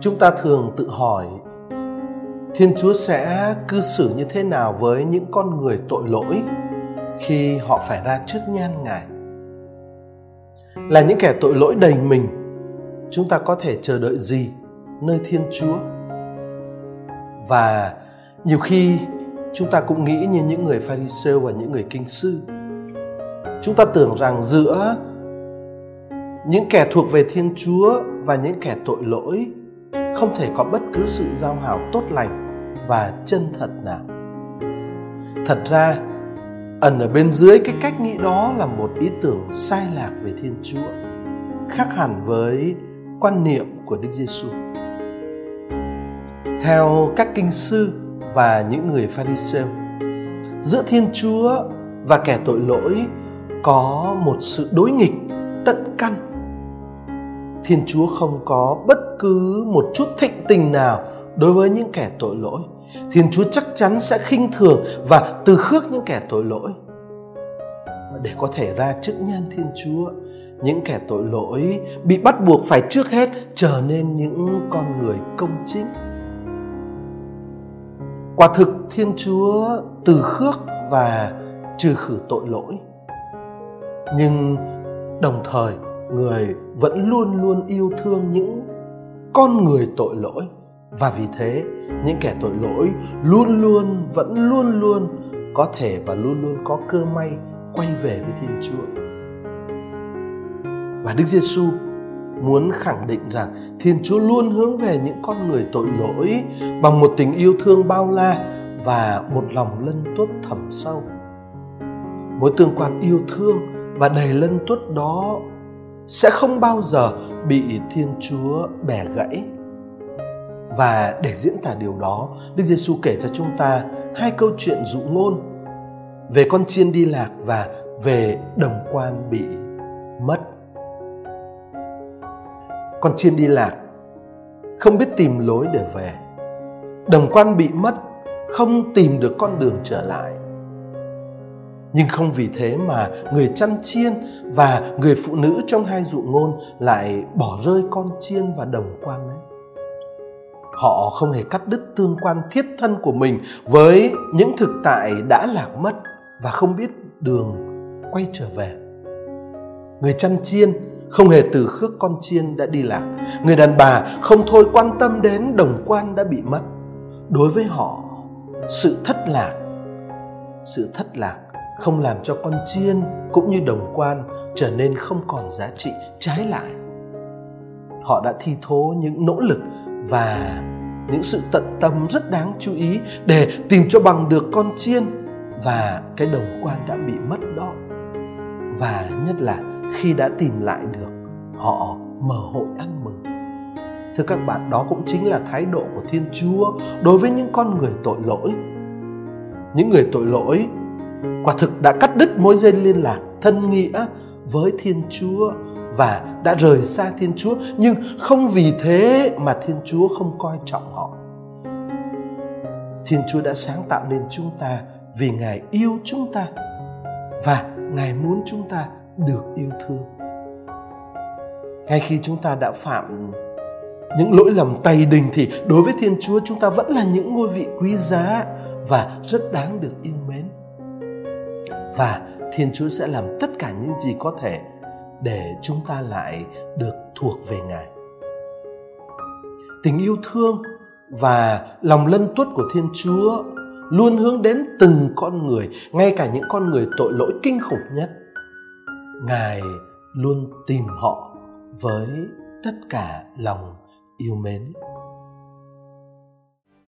chúng ta thường tự hỏi, thiên chúa sẽ cư xử như thế nào với những con người tội lỗi khi họ phải ra trước nhan ngài? Là những kẻ tội lỗi đầy mình, chúng ta có thể chờ đợi gì nơi thiên chúa? Và nhiều khi chúng ta cũng nghĩ như những người pharisêu và những người kinh sư. Chúng ta tưởng rằng giữa những kẻ thuộc về thiên chúa và những kẻ tội lỗi không thể có bất cứ sự giao hảo tốt lành và chân thật nào. Thật ra, ẩn ở bên dưới cái cách nghĩ đó là một ý tưởng sai lạc về thiên chúa, khác hẳn với quan niệm của đức giêsu theo các kinh sư và những người pharisêu, giữa thiên chúa và kẻ tội lỗi có một sự đối nghịch tận căn thiên chúa không có bất cứ một chút thịnh tình nào đối với những kẻ tội lỗi. Thiên chúa chắc chắn sẽ khinh thường và từ khước những kẻ tội lỗi. Để có thể ra trước nhan thiên chúa, những kẻ tội lỗi bị bắt buộc phải trước hết trở nên những con người công chính. Quả thực, thiên chúa từ khước và trừ khử tội lỗi. Nhưng đồng thời người vẫn luôn luôn yêu thương những con người tội lỗi và vì thế, những kẻ tội lỗi luôn luôn, vẫn luôn luôn có thể và luôn luôn có cơ may quay về với Thiên Chúa. Và Đức Giêsu muốn khẳng định rằng Thiên Chúa luôn hướng về những con người tội lỗi bằng một tình yêu thương bao la và một lòng lân tuất thẳm sâu. Mối tương quan yêu thương và đầy lân tuất đó sẽ không bao giờ bị Thiên Chúa bẻ gãy và để diễn tả điều đó, Đức Giêsu kể cho chúng ta hai câu chuyện dụ ngôn về con chiên đi lạc và về đồng quan bị mất. Con chiên đi lạc không biết tìm lối để về. Đồng quan bị mất không tìm được con đường trở lại. Nhưng không vì thế mà người chăn chiên và người phụ nữ trong hai dụ ngôn lại bỏ rơi con chiên và đồng quan ấy. Họ không hề cắt đứt tương quan thiết thân của mình với những thực tại đã lạc mất và không biết đường quay trở về. Người chăn chiên không hề từ khước con chiên đã đi lạc. Người đàn bà không thôi quan tâm đến đồng quan đã bị mất. Đối với họ, sự thất lạc, sự thất lạc không làm cho con chiên cũng như đồng quan trở nên không còn giá trị trái lại. Họ đã thi thố những nỗ lực và những sự tận tâm rất đáng chú ý để tìm cho bằng được con chiên và cái đồng quan đã bị mất đó. Và nhất là khi đã tìm lại được, họ mở hội ăn mừng. Thưa các bạn, đó cũng chính là thái độ của thiên chúa đối với những con người tội lỗi. Những người tội lỗi quả thực đã cắt đứt mối dây liên lạc thân nghĩa với thiên chúa và đã rời xa Thiên Chúa nhưng không vì thế mà Thiên Chúa không coi trọng họ. Thiên Chúa đã sáng tạo nên chúng ta vì Ngài yêu chúng ta và Ngài muốn chúng ta được yêu thương. Ngay khi chúng ta đã phạm những lỗi lầm tày đình thì đối với Thiên Chúa chúng ta vẫn là những ngôi vị quý giá và rất đáng được yêu mến. Và Thiên Chúa sẽ làm tất cả những gì có thể để chúng ta lại được thuộc về ngài. Tình yêu thương và lòng lân tuất của thiên chúa luôn hướng đến từng con người, ngay cả những con người tội lỗi kinh khủng nhất. Ngài luôn tìm họ với tất cả lòng yêu mến.